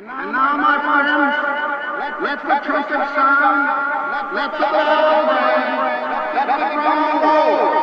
And now, my friends, let the trumpet sound, let the bell ring, let the drum roll.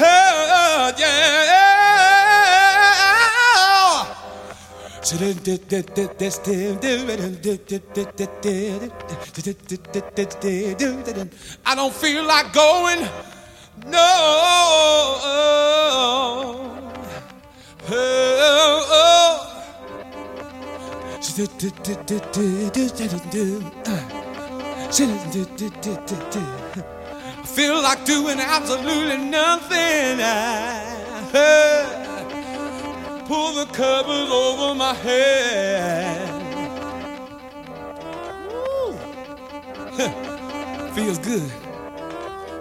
Oh, yeah. I don't feel like going. No. Oh, oh. oh. I feel like doing absolutely nothing. I pull the covers over my head. Ooh. Feels good.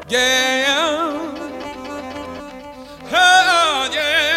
Yeah. Oh, yeah.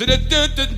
So that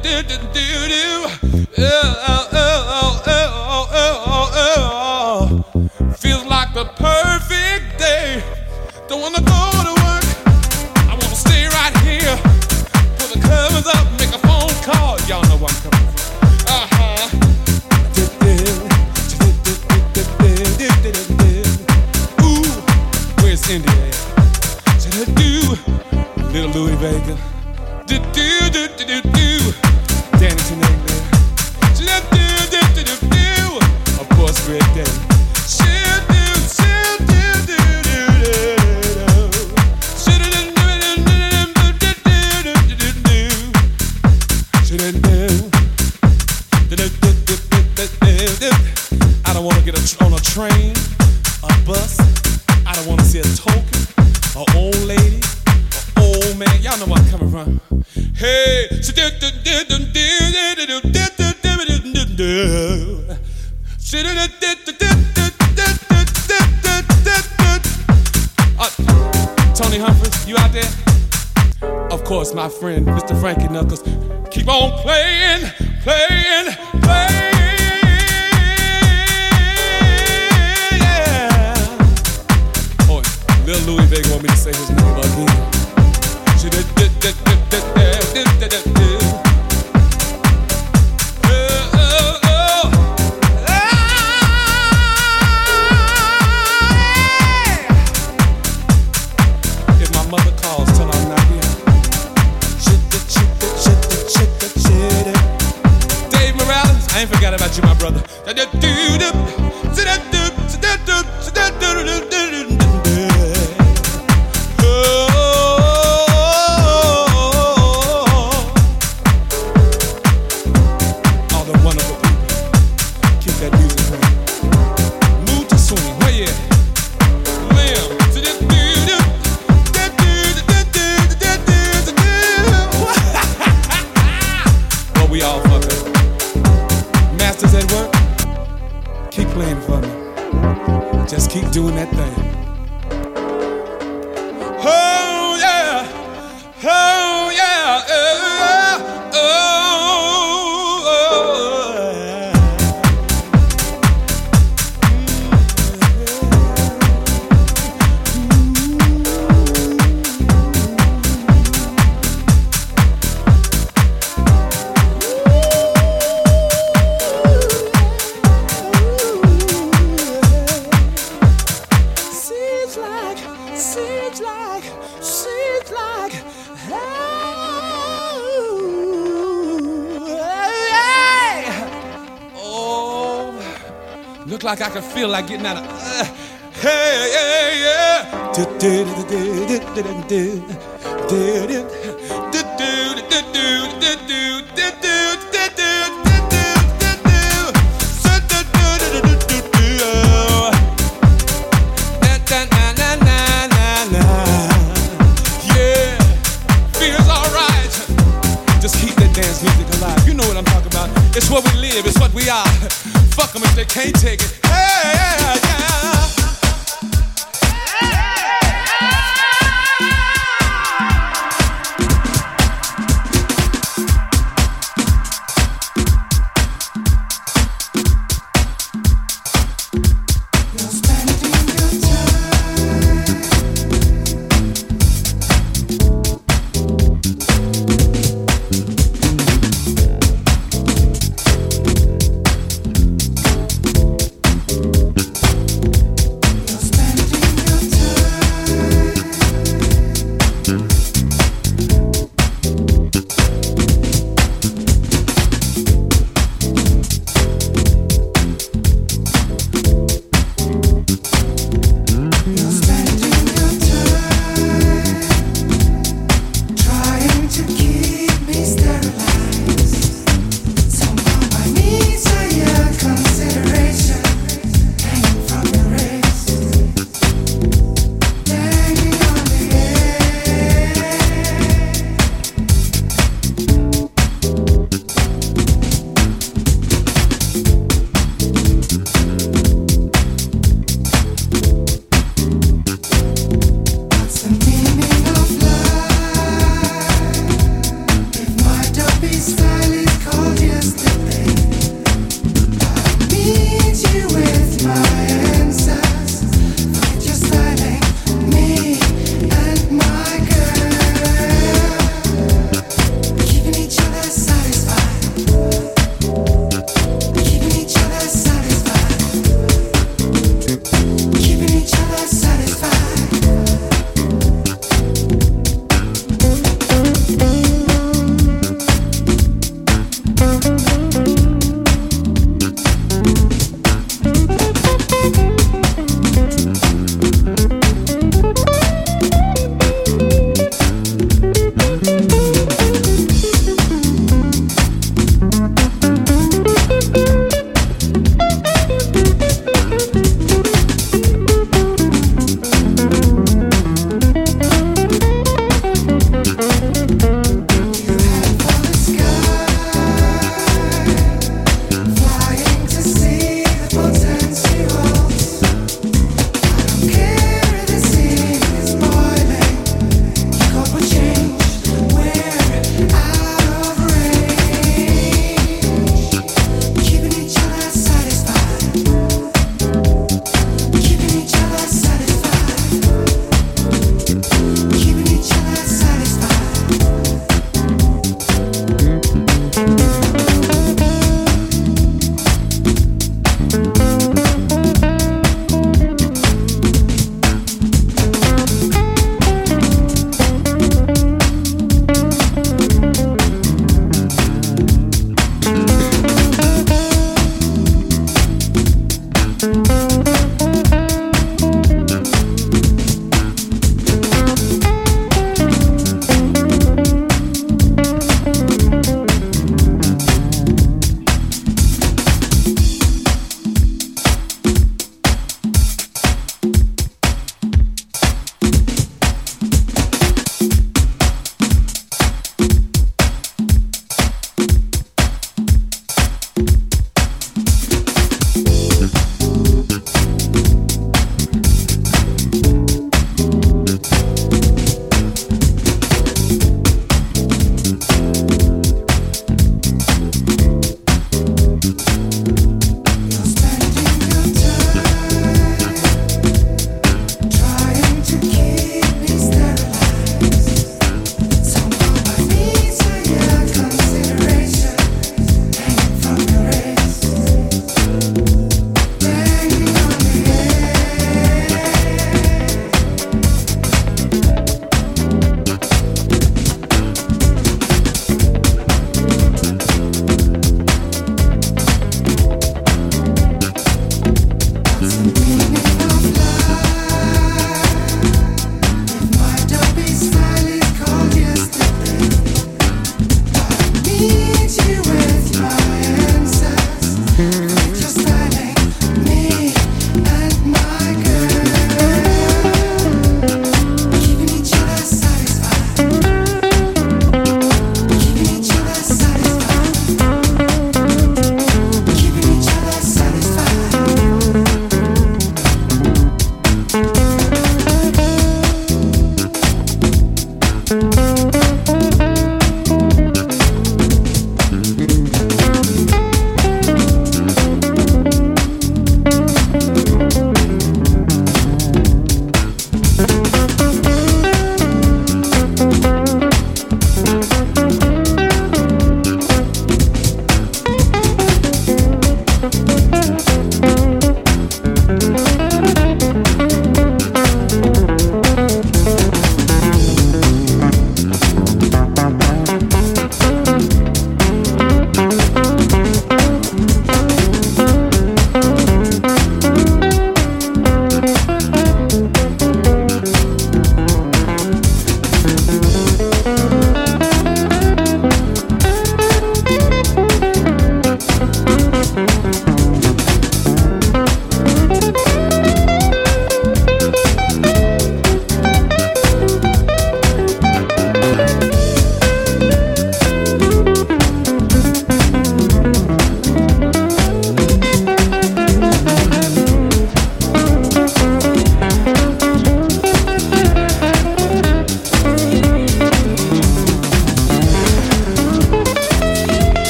y'all fuckers. Masters at work, keep playing for me. Just keep doing that thing. like I can feel like getting out of. Uh, hey, yeah, yeah.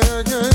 My way,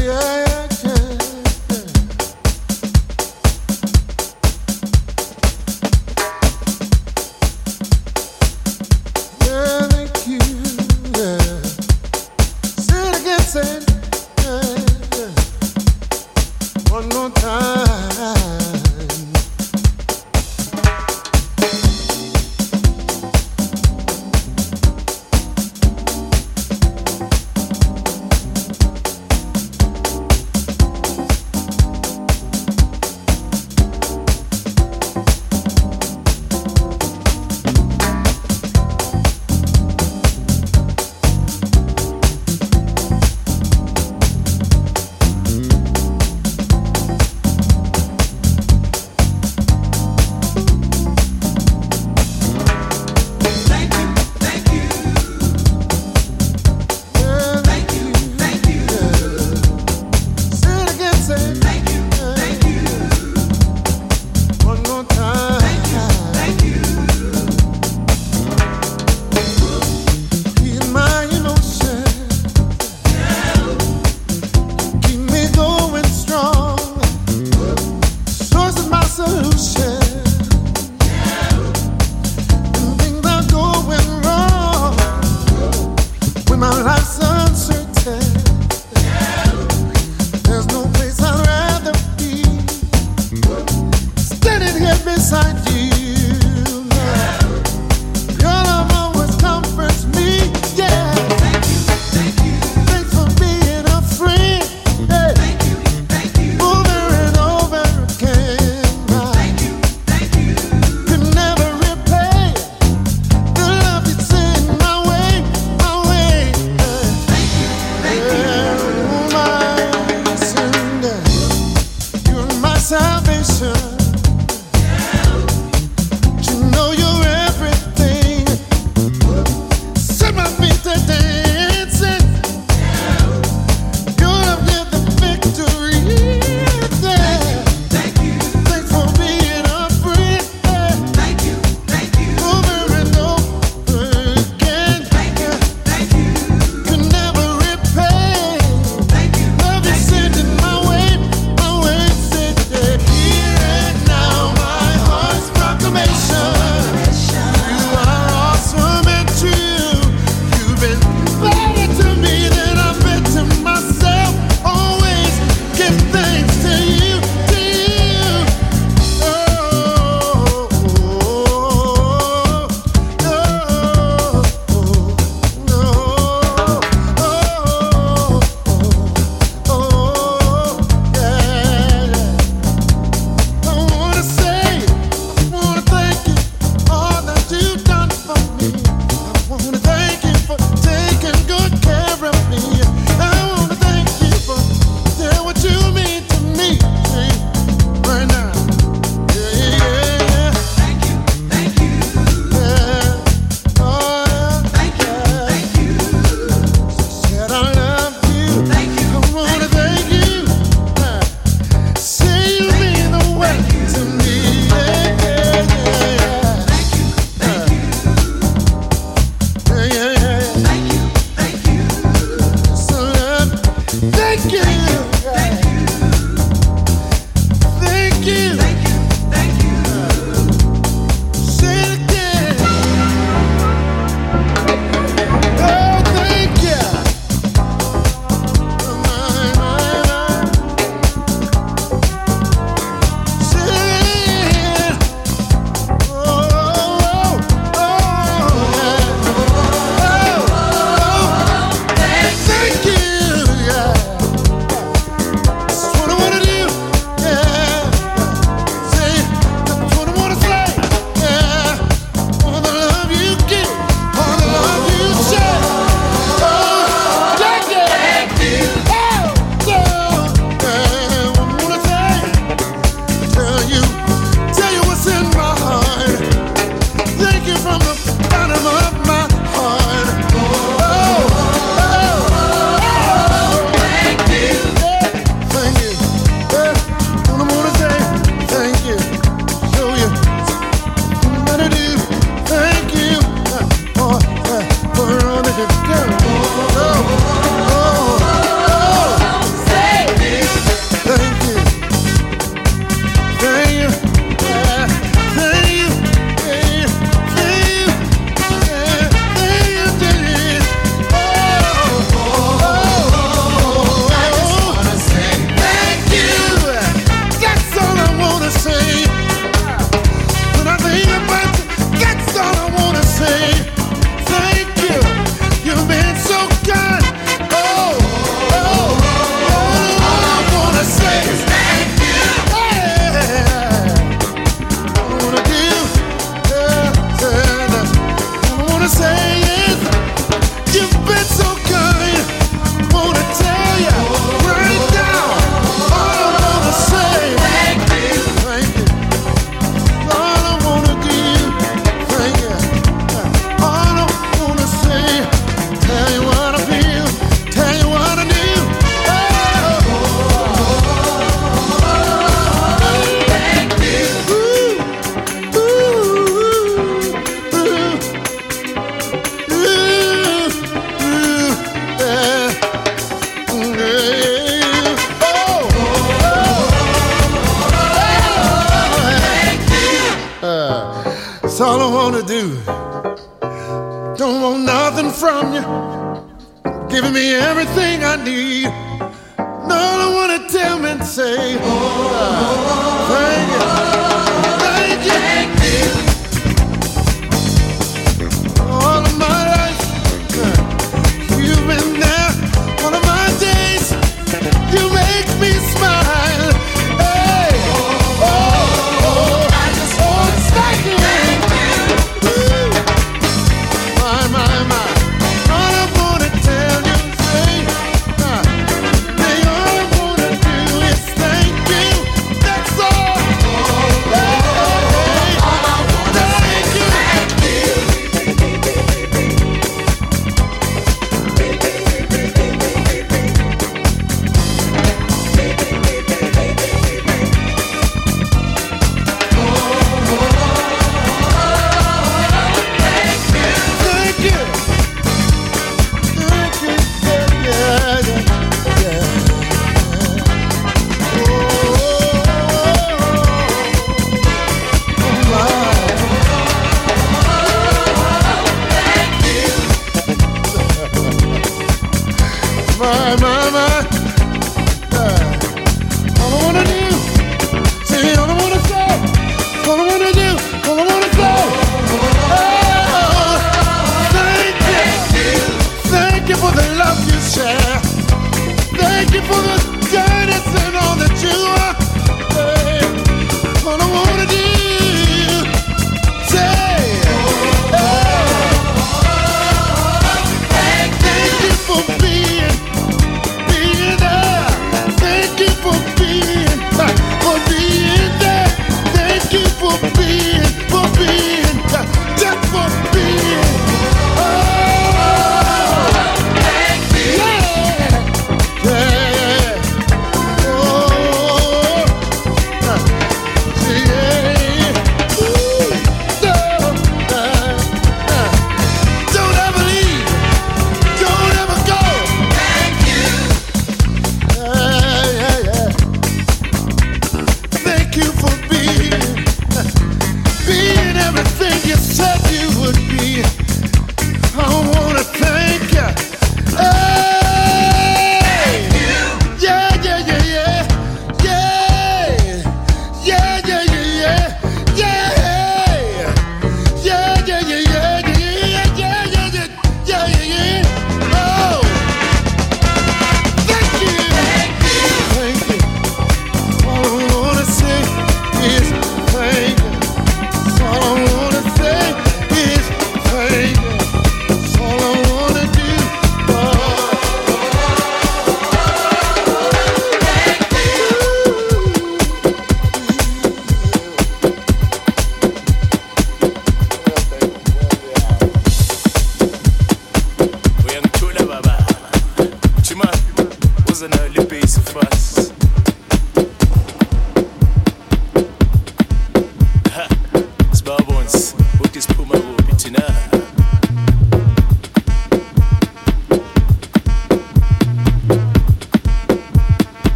My my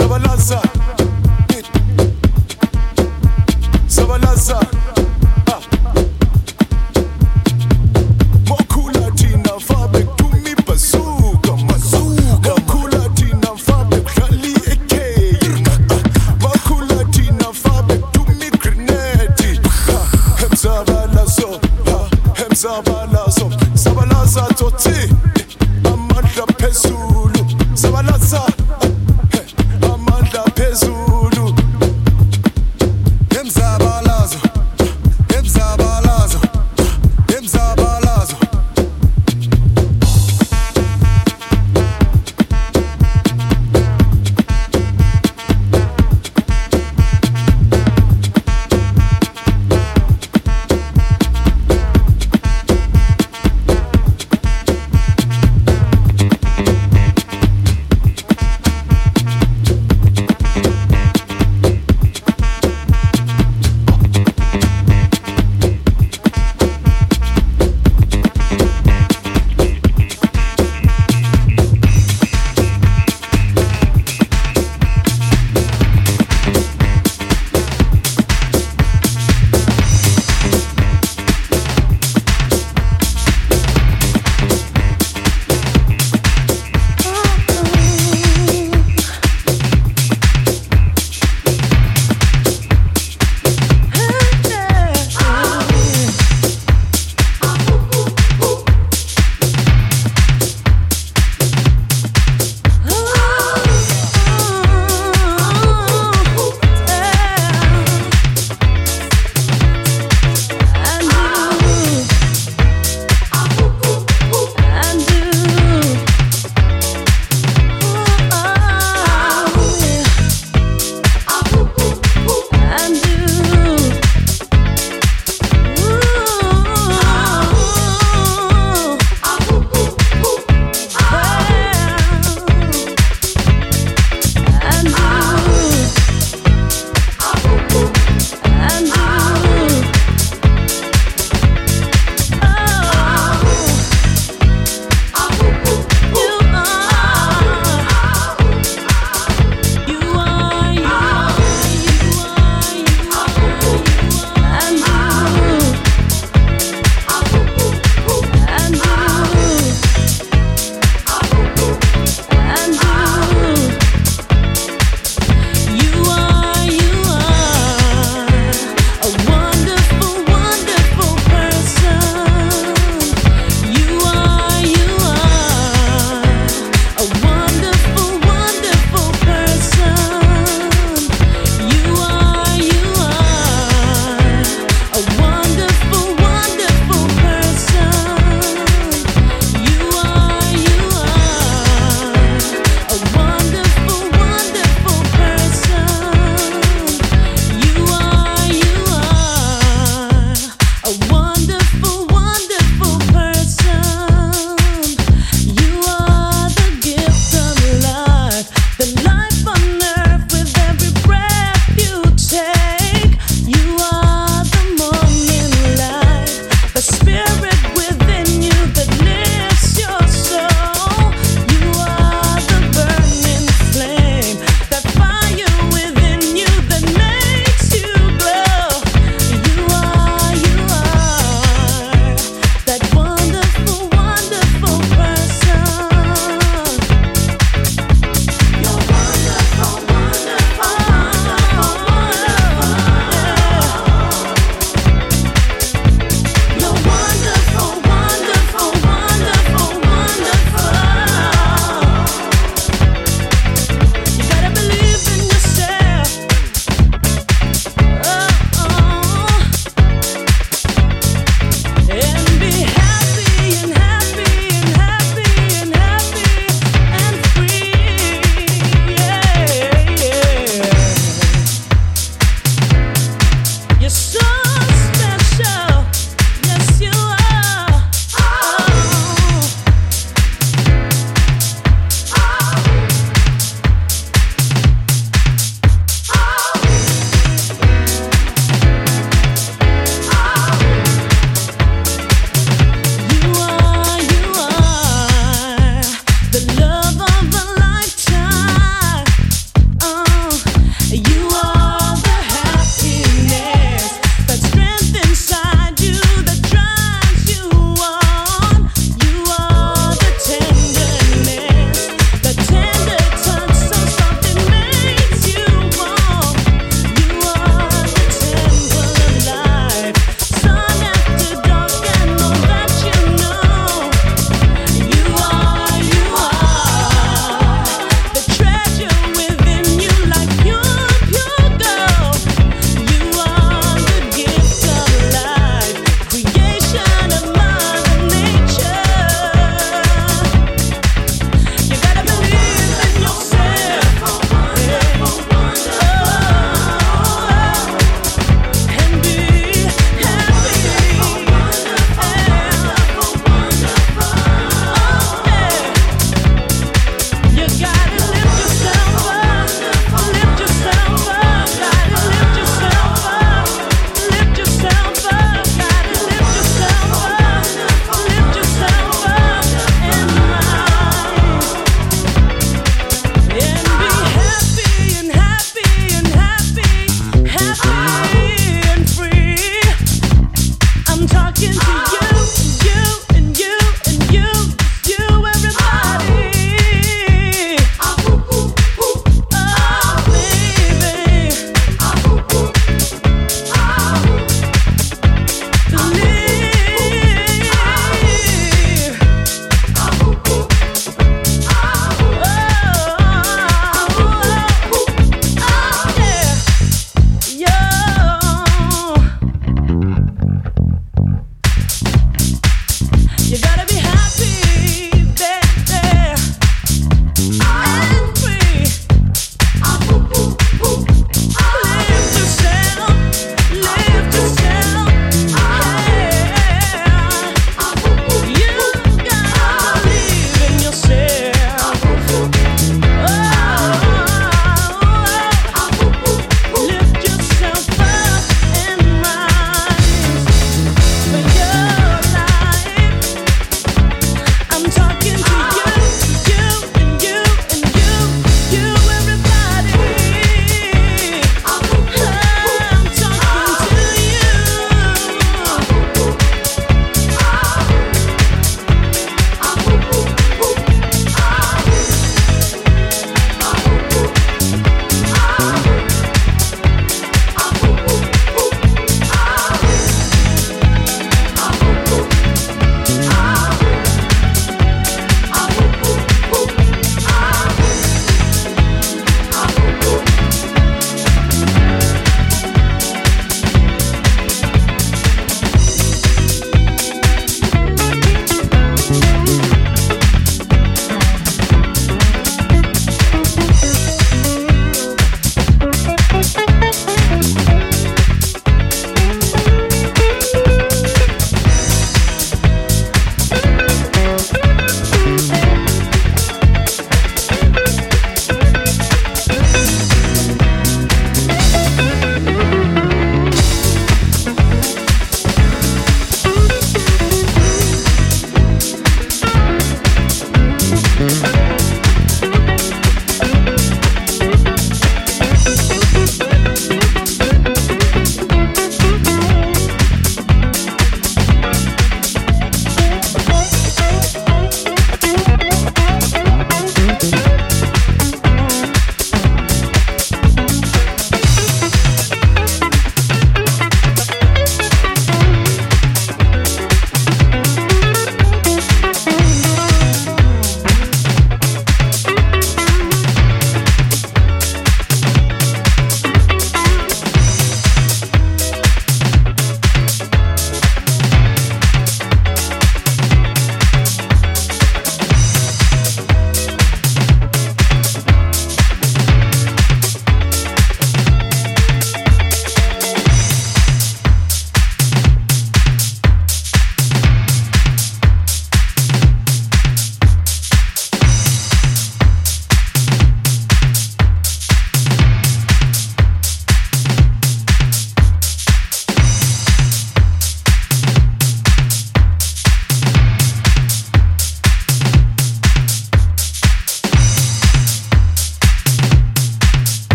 sabalaza,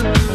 Thank